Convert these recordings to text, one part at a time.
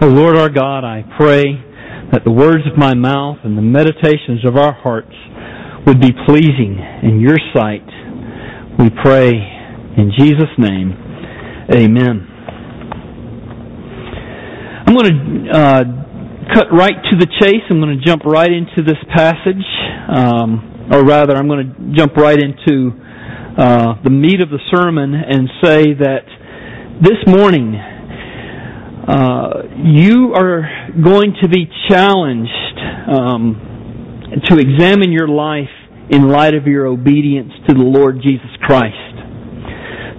O Lord our God, I pray that the words of my mouth and the meditations of our hearts would be pleasing in your sight. We pray in Jesus' name. Amen. I'm going to uh, cut right to the chase. I'm going to jump right into this passage, um, or rather, I'm going to jump right into uh, the meat of the sermon and say that this morning uh, you are going to be challenged um, to examine your life in light of your obedience to the Lord Jesus Christ.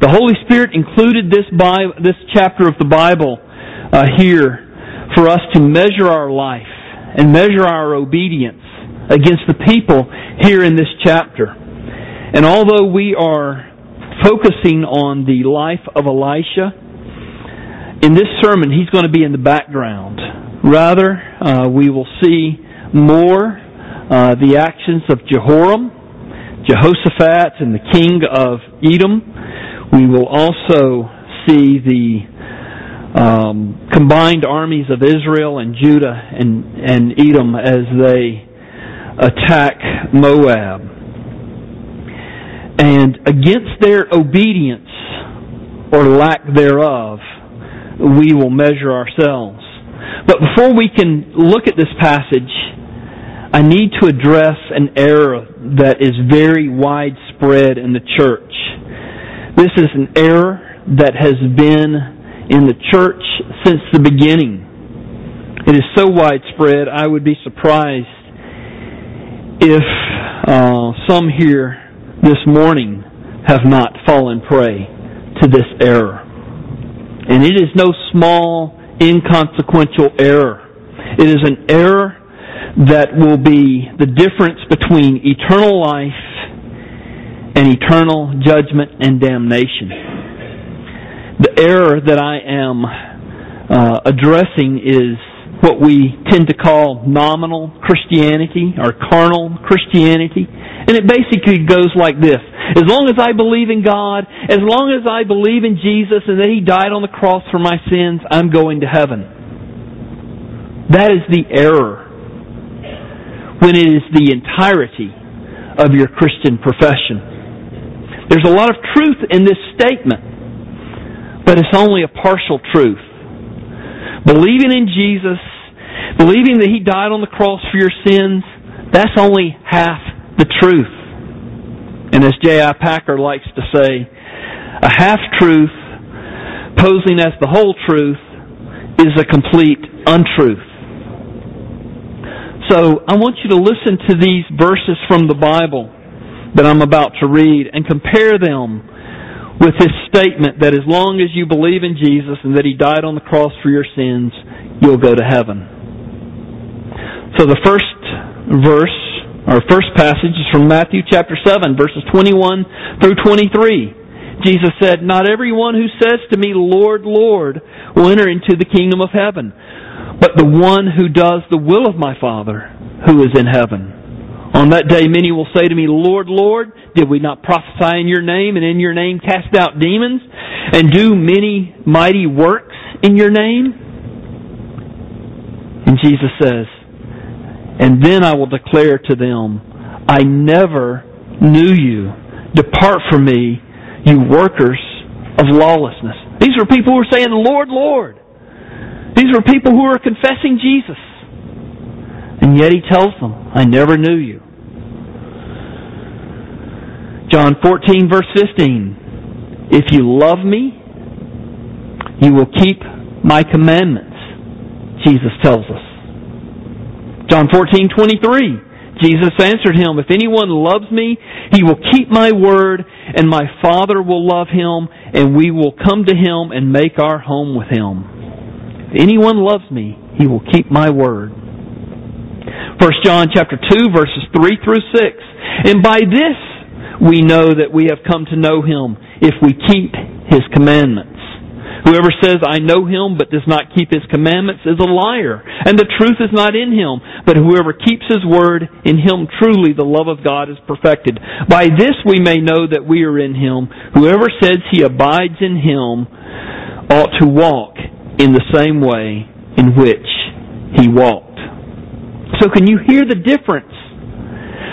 The Holy Spirit included this this chapter of the Bible uh, here for us to measure our life and measure our obedience against the people here in this chapter. And although we are focusing on the life of Elisha, in this sermon he's going to be in the background. Rather, uh, we will see more uh, the actions of Jehoram, Jehoshaphat, and the king of Edom. We will also see the um, combined armies of Israel and Judah and, and Edom as they attack Moab. And against their obedience or lack thereof, we will measure ourselves. But before we can look at this passage, I need to address an error that is very widespread in the church. This is an error that has been in the church since the beginning. It is so widespread, I would be surprised if uh, some here this morning have not fallen prey to this error. And it is no small, inconsequential error. It is an error that will be the difference between eternal life and eternal judgment and damnation the error that I am uh, addressing is what we tend to call nominal Christianity or carnal Christianity. And it basically goes like this. As long as I believe in God, as long as I believe in Jesus and that He died on the cross for my sins, I'm going to heaven. That is the error. When it is the entirety of your Christian profession. There's a lot of truth in this statement. But it's only a partial truth. Believing in Jesus, believing that He died on the cross for your sins, that's only half the truth. And as J.I. Packer likes to say, a half truth posing as the whole truth is a complete untruth. So I want you to listen to these verses from the Bible that I'm about to read and compare them with this statement that as long as you believe in Jesus and that He died on the cross for your sins, you'll go to heaven. So the first verse, or first passage is from Matthew chapter 7, verses 21 through 23. Jesus said, Not everyone who says to me, Lord, Lord, will enter into the kingdom of heaven, but the one who does the will of my Father who is in heaven. On that day many will say to me, Lord, Lord, did we not prophesy in your name and in your name cast out demons and do many mighty works in your name? And Jesus says, And then I will declare to them, I never knew you. Depart from me, you workers of lawlessness. These were people who were saying, Lord, Lord. These were people who were confessing Jesus. And yet he tells them, I never knew you. John 14 verse 15. If you love me, you will keep my commandments, Jesus tells us. John 14:23. Jesus answered him, If anyone loves me, he will keep my word, and my Father will love him, and we will come to him and make our home with him. If anyone loves me, he will keep my word. 1 John chapter 2 verses 3 through 6. And by this we know that we have come to know him if we keep his commandments. Whoever says, I know him, but does not keep his commandments is a liar, and the truth is not in him. But whoever keeps his word, in him truly the love of God is perfected. By this we may know that we are in him. Whoever says he abides in him ought to walk in the same way in which he walked. So can you hear the difference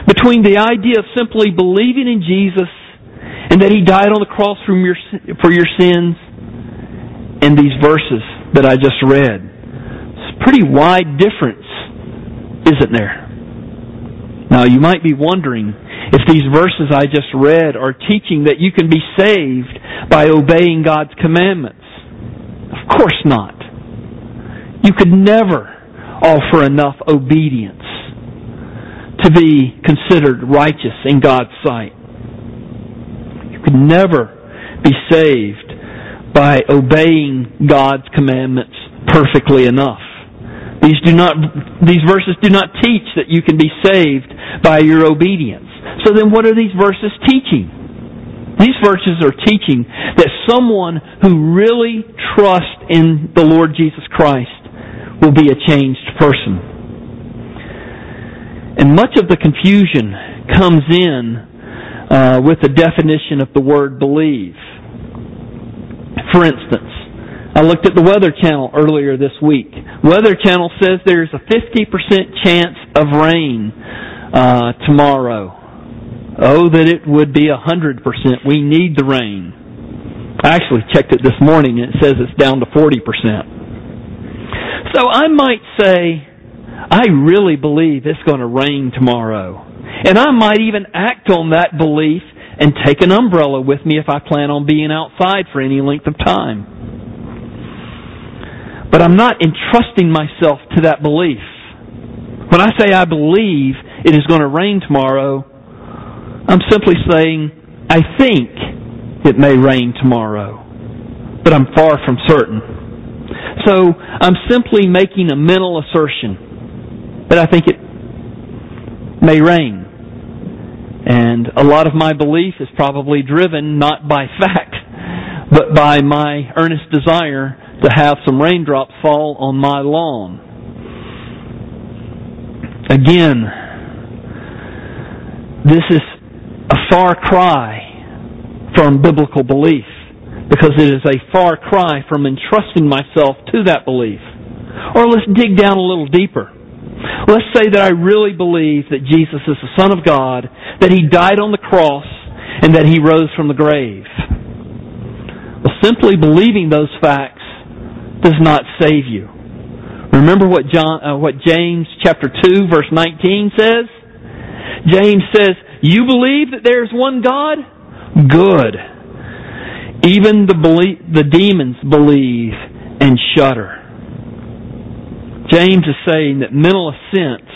between the idea of simply believing in Jesus and that he died on the cross for your, for your sins and these verses that I just read? It's a pretty wide difference, isn't there? Now you might be wondering if these verses I just read are teaching that you can be saved by obeying God's commandments. Of course not. You could never offer enough obedience to be considered righteous in God's sight. You could never be saved by obeying God's commandments perfectly enough. These do not these verses do not teach that you can be saved by your obedience. So then what are these verses teaching? These verses are teaching that someone who really trusts in the Lord Jesus Christ will be a changed person. And much of the confusion comes in uh, with the definition of the word believe. For instance, I looked at the Weather Channel earlier this week. Weather Channel says there's a 50% chance of rain uh, tomorrow. Oh, that it would be a 100%. We need the rain. I actually checked it this morning and it says it's down to 40%. So I might say, I really believe it's going to rain tomorrow. And I might even act on that belief and take an umbrella with me if I plan on being outside for any length of time. But I'm not entrusting myself to that belief. When I say I believe it is going to rain tomorrow, I'm simply saying I think it may rain tomorrow, but I'm far from certain. So I'm simply making a mental assertion that I think it may rain. And a lot of my belief is probably driven not by fact, but by my earnest desire to have some raindrops fall on my lawn. Again, this is a far cry from biblical belief because it is a far cry from entrusting myself to that belief. Or let's dig down a little deeper. Let's say that I really believe that Jesus is the Son of God, that He died on the cross, and that He rose from the grave. Well, simply believing those facts does not save you. Remember what John, uh, what James chapter 2 verse 19 says? James says, you believe that there is one God? Good. Even the, the demons believe and shudder. James is saying that mental assent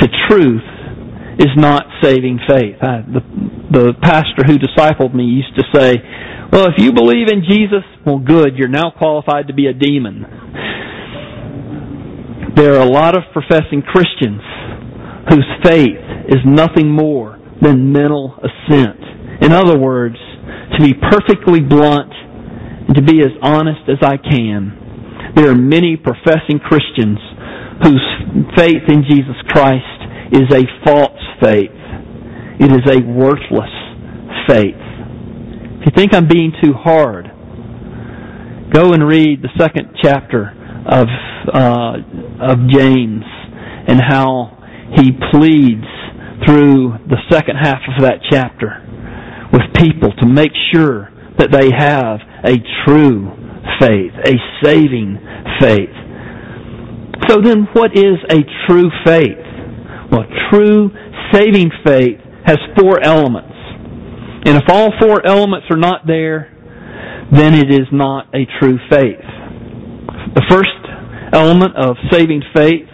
to truth is not saving faith. I, the, the pastor who discipled me used to say, well, if you believe in Jesus, well, good, you're now qualified to be a demon. There are a lot of professing Christians whose faith is nothing more than mental assent. In other words, to be perfectly blunt and to be as honest as I can, there are many professing Christians whose faith in Jesus Christ is a false faith. It is a worthless faith. If you think I'm being too hard, go and read the second chapter of uh, of James and how he pleads through the second half of that chapter with people to make sure that they have a true faith, a saving faith. So then what is a true faith? Well, true saving faith has four elements. And if all four elements are not there, then it is not a true faith. The first element of saving faith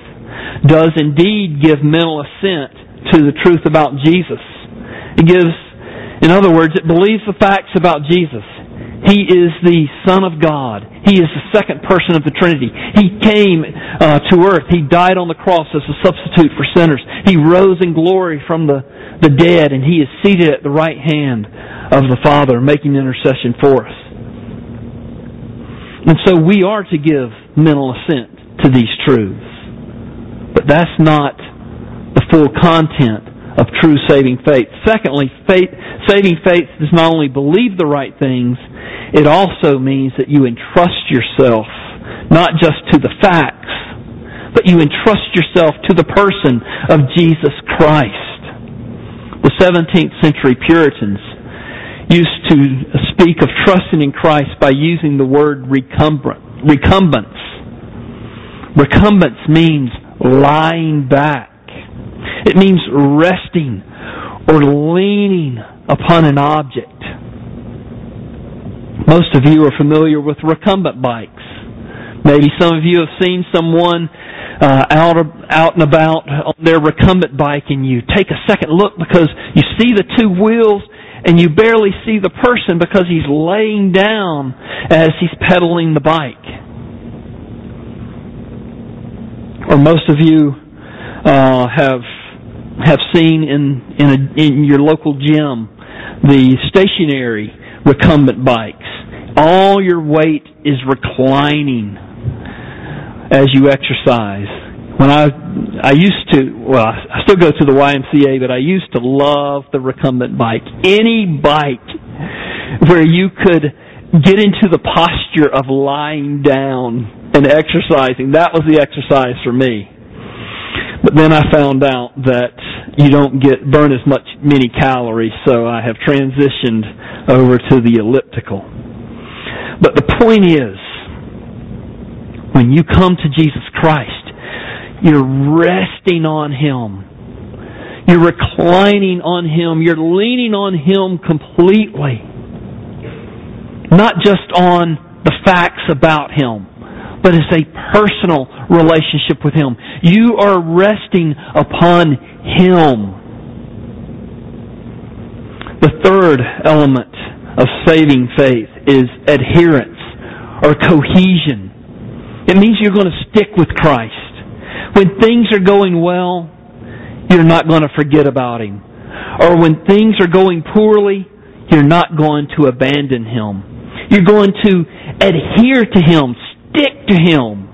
does indeed give mental assent to the truth about Jesus. It gives in other words, it believes the facts about Jesus. He is the Son of God. He is the second person of the Trinity. He came uh, to earth. He died on the cross as a substitute for sinners. He rose in glory from the, the dead, and He is seated at the right hand of the Father, making intercession for us. And so we are to give mental assent to these truths. But that's not the full content of true saving faith. Secondly, faith, saving faith does not only believe the right things, it also means that you entrust yourself not just to the facts, but you entrust yourself to the person of Jesus Christ. The 17th century Puritans used to speak of trusting in Christ by using the word recumbent, recumbence. Recumbence means lying back. It means resting or leaning upon an object. Most of you are familiar with recumbent bikes. Maybe some of you have seen someone uh, out out and about on their recumbent bike, and you take a second look because you see the two wheels and you barely see the person because he's laying down as he's pedaling the bike. Or most of you uh, have have seen in in, a, in your local gym the stationary recumbent bikes. All your weight is reclining as you exercise. When I I used to well I still go to the YMCA but I used to love the recumbent bike. Any bike where you could get into the posture of lying down and exercising, that was the exercise for me. But then I found out that you don't get burn as much many calories, so I have transitioned over to the elliptical. But the point is, when you come to Jesus Christ, you're resting on Him. You're reclining on Him. You're leaning on Him completely. Not just on the facts about Him, but it's a personal relationship with Him. You are resting upon Him. The third element of saving faith is adherence or cohesion. It means you're going to stick with Christ. When things are going well, you're not going to forget about Him. Or when things are going poorly, you're not going to abandon Him. You're going to adhere to Him, stick to Him.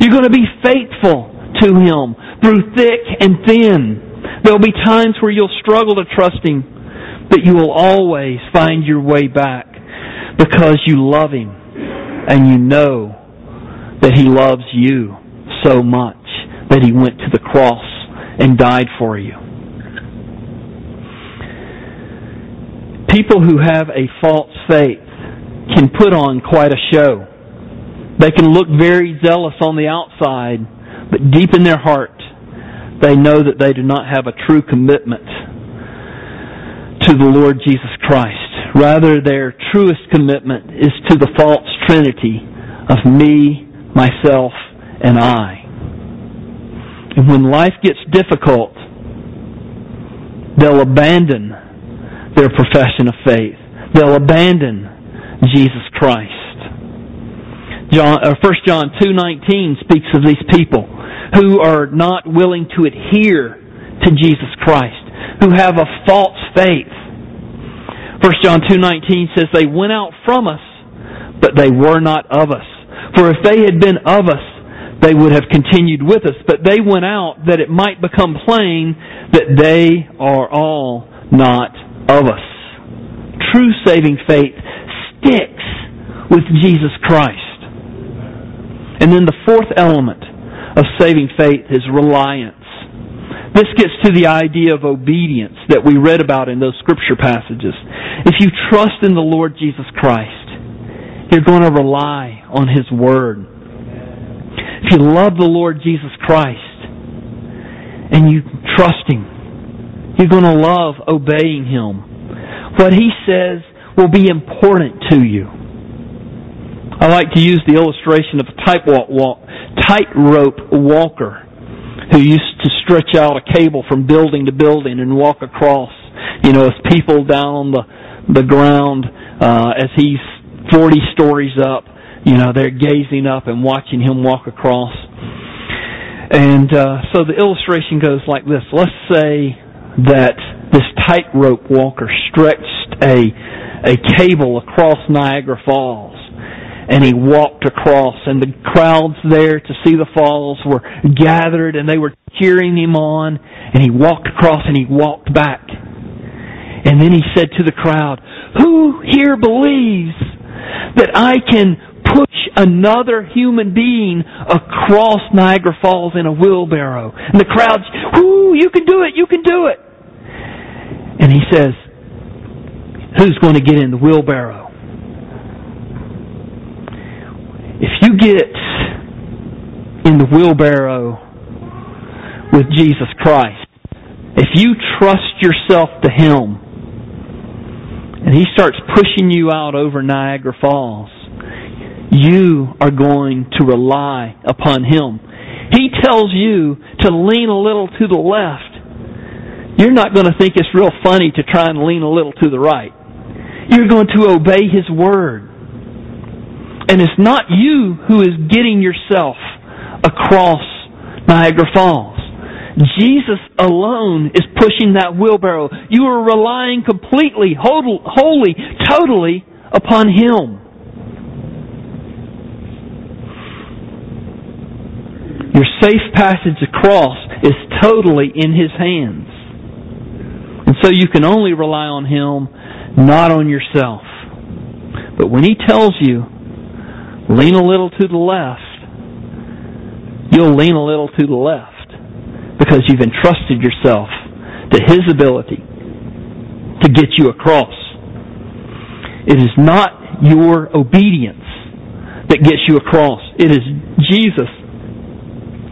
You're going to be faithful to Him through thick and thin. There'll be times where you'll struggle to trust Him, but you will always find your way back because you love Him and you know that He loves you so much that He went to the cross and died for you. People who have a false faith can put on quite a show. They can look very zealous on the outside, but deep in their heart, they know that they do not have a true commitment to the Lord Jesus Christ. Rather, their truest commitment is to the false trinity of me, myself, and I. And when life gets difficult, they'll abandon their profession of faith. They'll abandon Jesus Christ. John, uh, 1 John 2.19 speaks of these people who are not willing to adhere to Jesus Christ, who have a false faith. 1 John 2.19 says, They went out from us, but they were not of us. For if they had been of us, they would have continued with us. But they went out that it might become plain that they are all not of us. True saving faith sticks with Jesus Christ. And then the fourth element of saving faith is reliance. This gets to the idea of obedience that we read about in those scripture passages. If you trust in the Lord Jesus Christ, you're going to rely on His Word. If you love the Lord Jesus Christ and you trust Him, you're going to love obeying Him. What He says will be important to you. I like to use the illustration of a tightrope walk, walker who used to stretch out a cable from building to building and walk across. You know, as people down the the ground uh, as he's 40 stories up, you know, they're gazing up and watching him walk across. And uh, so the illustration goes like this. Let's say that this tightrope walker stretched a a cable across Niagara Falls and he walked across and the crowds there to see the falls were gathered and they were cheering him on and he walked across and he walked back and then he said to the crowd who here believes that I can push another human being across Niagara Falls in a wheelbarrow. And the crowd's, whoo, you can do it, you can do it. And he says, who's going to get in the wheelbarrow? If you get in the wheelbarrow with Jesus Christ, if you trust yourself to Him, and He starts pushing you out over Niagara Falls, you are going to rely upon Him. He tells you to lean a little to the left. You're not going to think it's real funny to try and lean a little to the right. You're going to obey His Word. And it's not you who is getting yourself across Niagara Falls. Jesus alone is pushing that wheelbarrow. You are relying completely, wholly, totally upon Him. Your safe passage across is totally in His hands. And so you can only rely on Him, not on yourself. But when He tells you, lean a little to the left, you'll lean a little to the left because you've entrusted yourself to His ability to get you across. It is not your obedience that gets you across. It is Jesus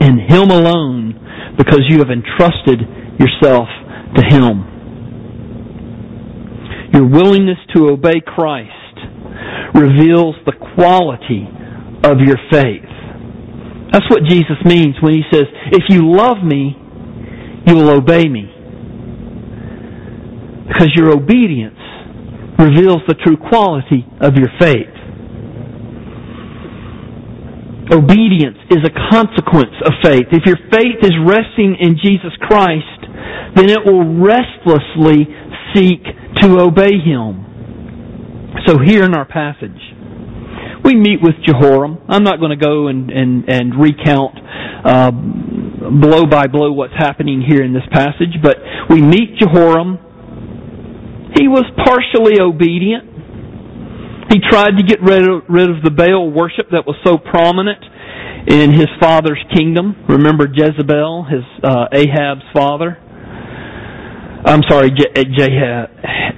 and Him alone because you have entrusted yourself to Him. Your willingness to obey Christ reveals the quality of your faith. That's what Jesus means when He says, if you love me, you will obey me. Because your obedience reveals the true quality of your faith. Obedience is a consequence of faith. If your faith is resting in Jesus Christ, then it will restlessly seek to obey Him. So here in our passage, we meet with Jehoram. I'm not going to go and, and, and recount uh, blow by blow what's happening here in this passage, but we meet Jehoram. He was partially obedient. He tried to get rid of, rid of the Baal worship that was so prominent in his father's kingdom. Remember Jezebel, his uh, Ahab's father. I'm sorry,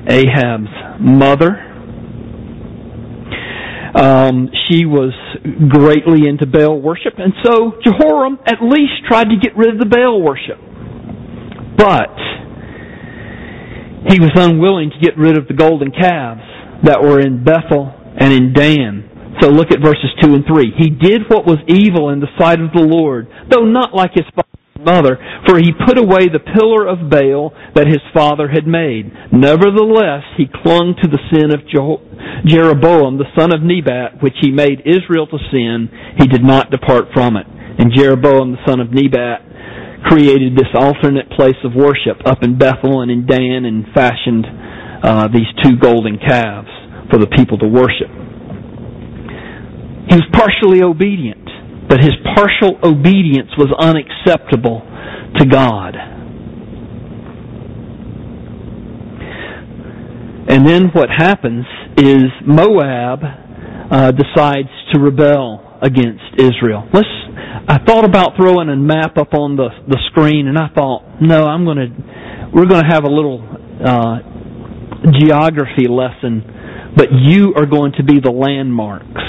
Ahab's mother. Um, she was greatly into Baal worship, and so Jehoram at least tried to get rid of the Baal worship. But he was unwilling to get rid of the golden calves that were in Bethel and in Dan. So look at verses 2 and 3. He did what was evil in the sight of the Lord, though not like his father mother, for he put away the pillar of Baal that his father had made. Nevertheless, he clung to the sin of Jeroboam, the son of Nebat, which he made Israel to sin. He did not depart from it. And Jeroboam, the son of Nebat, created this alternate place of worship up in Bethel and in Dan and fashioned uh, these two golden calves for the people to worship. He was partially obedient but his partial obedience was unacceptable to God. And then what happens is Moab uh, decides to rebel against Israel. Let's. I thought about throwing a map up on the the screen, and I thought, no, I'm going to. We're going to have a little uh, geography lesson, but you are going to be the landmarks.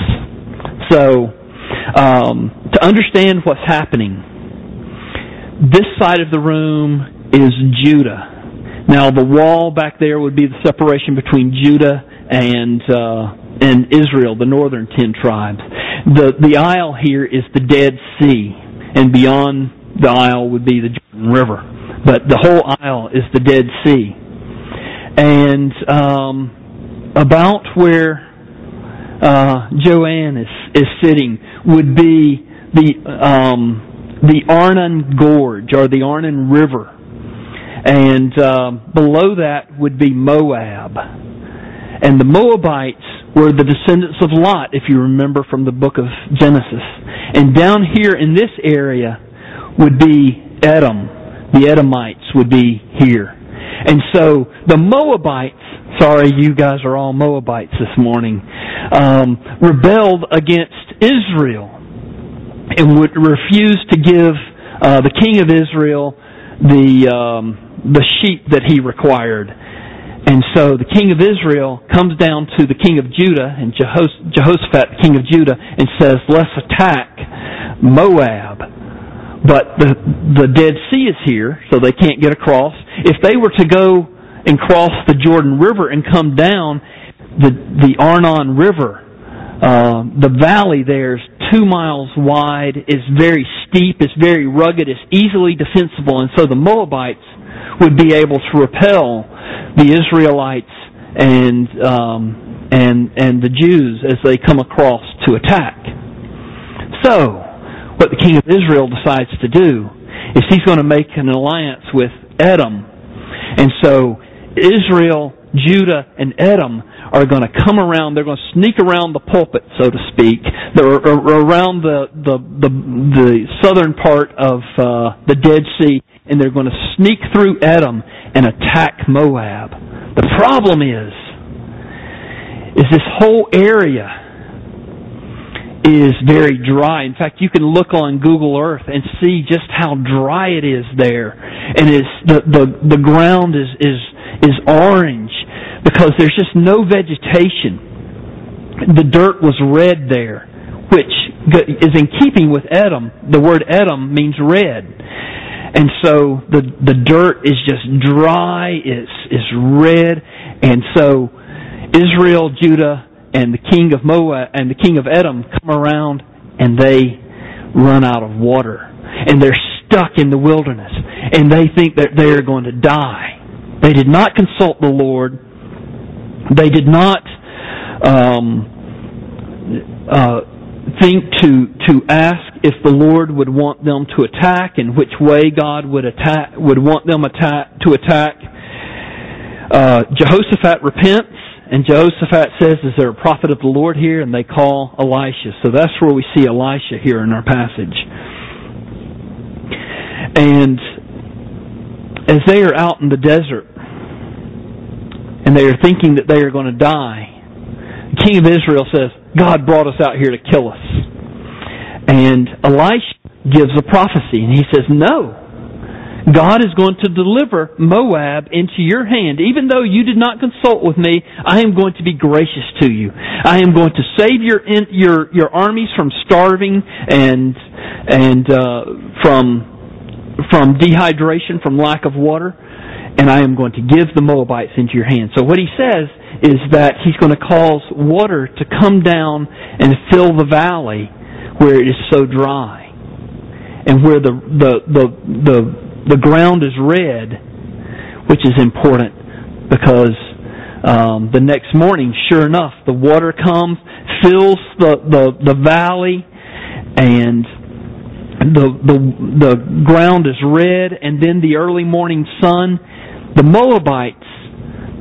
So um, to understand what's happening, this side of the room is Judah. Now, the wall back there would be the separation between Judah and uh, and Israel, the northern ten tribes. The the aisle here is the Dead Sea, and beyond the aisle would be the Jordan River. But the whole aisle is the Dead Sea, and um, about where uh, Joanne is is sitting would be the um, the Arnon Gorge or the Arnon River, and uh, below that would be Moab, and the Moabites were the descendants of Lot, if you remember from the book of Genesis, and down here in this area would be Edom. The Edomites would be here, and so the Moabites sorry, you guys are all Moabites this morning, um, rebelled against Israel and would refuse to give uh, the king of Israel the um, the sheep that he required. And so the king of Israel comes down to the king of Judah and Jehoshaphat, the king of Judah, and says, "Let's attack Moab." But the the Dead Sea is here, so they can't get across. If they were to go and cross the Jordan River and come down, the the Arnon River, uh, the valley there is two miles wide, is very steep, it's very rugged, it's easily defensible, and so the Moabites would be able to repel the Israelites and um, and and the Jews as they come across to attack. So, what the king of Israel decides to do is he's going to make an alliance with Edom, and so Israel, Judah, and Edom are going to come around. They're going to sneak around the pulpit, so to speak. Around the the the, the southern part of uh, the Dead Sea, and they're going to sneak through Edom and attack Moab. The problem is, is this whole area is very dry. In fact, you can look on Google Earth and see just how dry it is there, and it's the the the ground is is is orange because there's just no vegetation. The dirt was red there, which is in keeping with Edom. The word Edom means red. And so the the dirt is just dry, it's it's red, and so Israel, Judah, and the king of Moab and the king of Edom come around and they run out of water. And they're stuck in the wilderness. And they think that they are going to die. They did not consult the Lord. They did not um, uh, think to to ask if the Lord would want them to attack and which way God would attack would want them attack to attack. Uh, Jehoshaphat repents, and Jehoshaphat says, "Is there a prophet of the Lord here?" And they call Elisha. So that's where we see Elisha here in our passage. And as they are out in the desert, and they are thinking that they are going to die, the king of Israel says, God brought us out here to kill us. And Elisha gives a prophecy, and he says, No. God is going to deliver Moab into your hand. Even though you did not consult with me, I am going to be gracious to you. I am going to save your your your armies from starving and and uh, from from dehydration, from lack of water, and I am going to give the Moabites into your hand. So what he says is that he's going to cause water to come down and fill the valley where it is so dry and where the the the the, the ground is red, which is important because um, the next morning, sure enough, the water comes, fills the the, the valley, and the the the ground is red, and then the early morning sun. The Moabites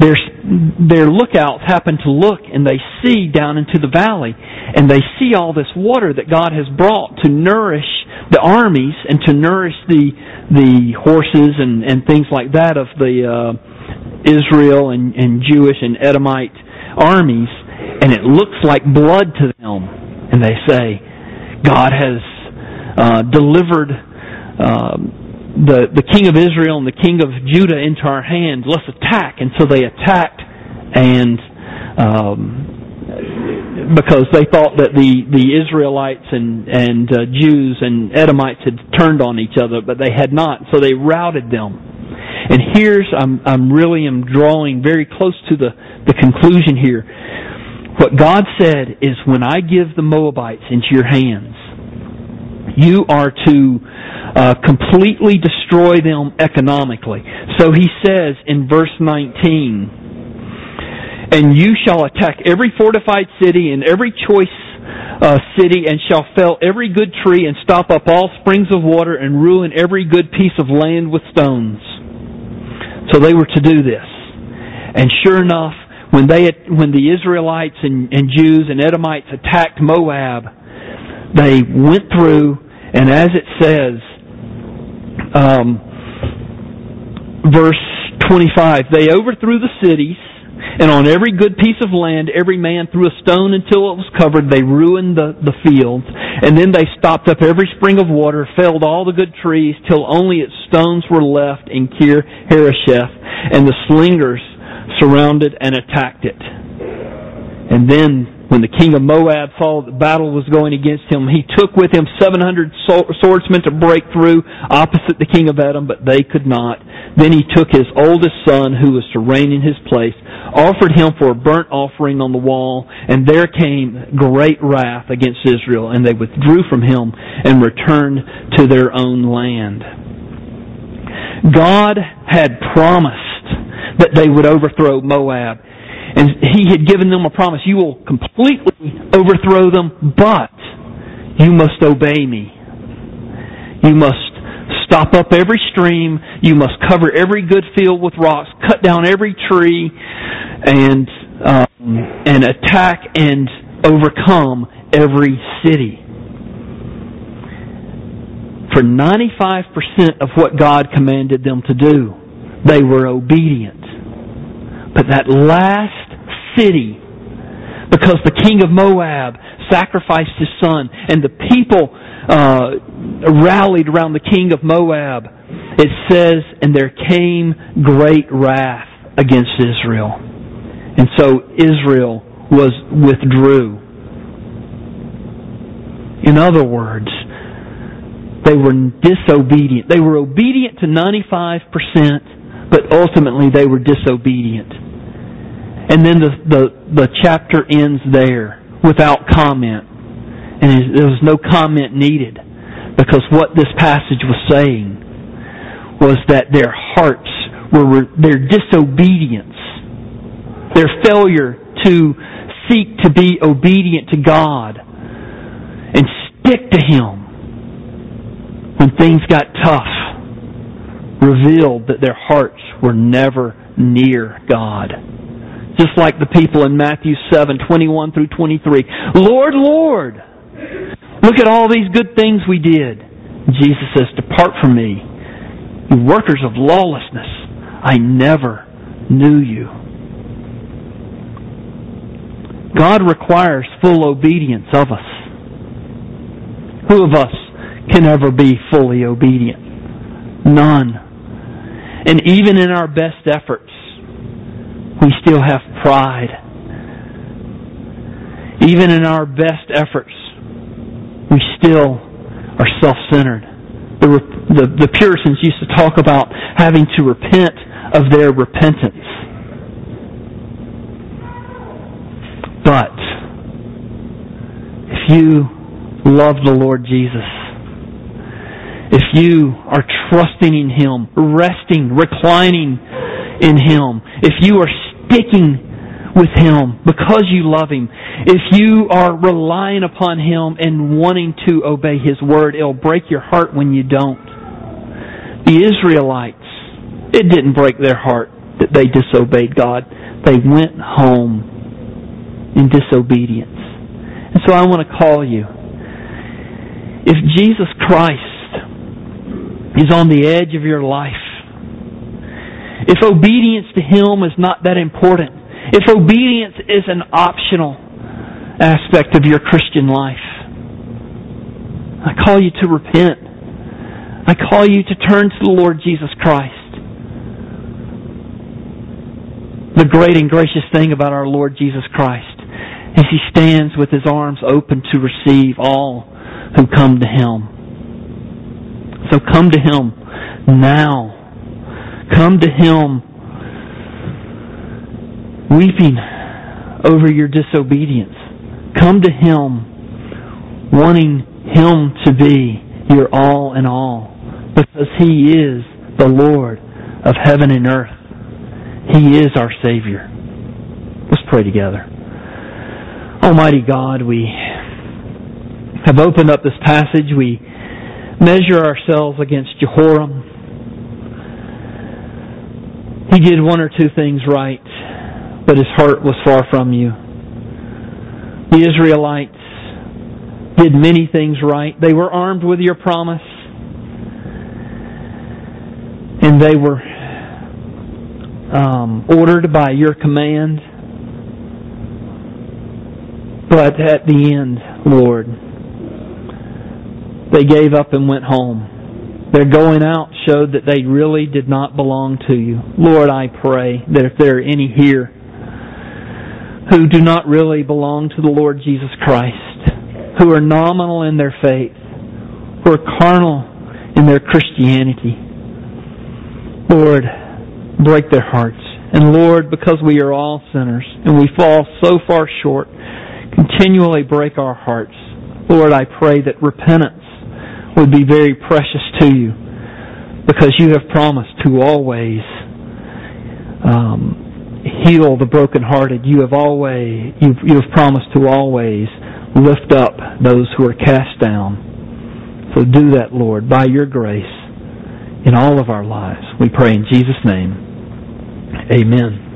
their their lookouts happen to look and they see down into the valley. And they see all this water that God has brought to nourish the armies and to nourish the the horses and and things like that of the uh, Israel and and Jewish and Edomite armies. And it looks like blood to them. And they say God has uh, delivered um, the, the king of Israel and the king of Judah into our hands. Let's attack. And so they attacked, and um, because they thought that the, the Israelites and, and uh, Jews and Edomites had turned on each other, but they had not. So they routed them. And here's, I'm, I'm really am drawing very close to the, the conclusion here. What God said is, when I give the Moabites into your hands, you are to uh, completely destroy them economically. So he says in verse 19, And you shall attack every fortified city and every choice uh, city, and shall fell every good tree, and stop up all springs of water, and ruin every good piece of land with stones. So they were to do this. And sure enough, when they when the Israelites and, and Jews and Edomites attacked Moab, they went through, and as it says, um, verse 25, they overthrew the cities And on every good piece of land, every man threw a stone until it was covered. They ruined the, the fields. And then they stopped up every spring of water, felled all the good trees, till only its stones were left in Kir Harosheth. And the slingers surrounded and attacked it. And then when the king of Moab saw that battle was going against him, he took with him 700 swordsmen to break through opposite the king of Edom, but they could not. Then he took his oldest son, who was to reign in his place, offered him for a burnt offering on the wall, and there came great wrath against Israel, and they withdrew from him and returned to their own land. God had promised that they would overthrow Moab. And he had given them a promise. You will completely overthrow them, but you must obey me. You must stop up every stream. You must cover every good field with rocks, cut down every tree, and, um, and attack and overcome every city. For 95% of what God commanded them to do, they were obedient. But that last city because the king of Moab sacrificed his son and the people uh, rallied around the king of Moab. It says, and there came great wrath against Israel. And so Israel was withdrew. In other words, they were disobedient. They were obedient to 95%, but ultimately they were disobedient. And then the, the, the chapter ends there without comment. And there was no comment needed because what this passage was saying was that their hearts were, their disobedience, their failure to seek to be obedient to God and stick to Him when things got tough revealed that their hearts were never near God just like the people in Matthew 7, 21 through 23. Lord, Lord, look at all these good things we did. Jesus says, Depart from me, you workers of lawlessness. I never knew you. God requires full obedience of us. Who of us can ever be fully obedient? None. And even in our best efforts, we still have pride. Even in our best efforts, we still are self-centered. The, the, the Puritans used to talk about having to repent of their repentance. But if you love the Lord Jesus, if you are trusting in Him, resting, reclining in Him, if you are sticking with Him because you love Him, if you are relying upon Him and wanting to obey His word, it'll break your heart when you don't. The Israelites, it didn't break their heart that they disobeyed God. They went home in disobedience. And so I want to call you. If Jesus Christ is on the edge of your life, if obedience to Him is not that important, if obedience is an optional aspect of your Christian life, I call you to repent. I call you to turn to the Lord Jesus Christ. The great and gracious thing about our Lord Jesus Christ is He stands with His arms open to receive all who come to Him. So come to Him now Come to Him weeping over your disobedience. Come to Him wanting Him to be your all in all because He is the Lord of heaven and earth. He is our Savior. Let's pray together. Almighty God, we have opened up this passage. We measure ourselves against Jehoram. He did one or two things right, but his heart was far from you. The Israelites did many things right. They were armed with your promise, and they were um, ordered by your command. But at the end, Lord, they gave up and went home. Their going out showed that they really did not belong to you. Lord, I pray that if there are any here who do not really belong to the Lord Jesus Christ, who are nominal in their faith, who are carnal in their Christianity, Lord, break their hearts. And Lord, because we are all sinners and we fall so far short, continually break our hearts. Lord, I pray that repentance would be very precious to you because you have promised to always um, heal the brokenhearted. You have always you've, you have promised to always lift up those who are cast down. So do that, Lord, by your grace in all of our lives. We pray in Jesus' name. Amen.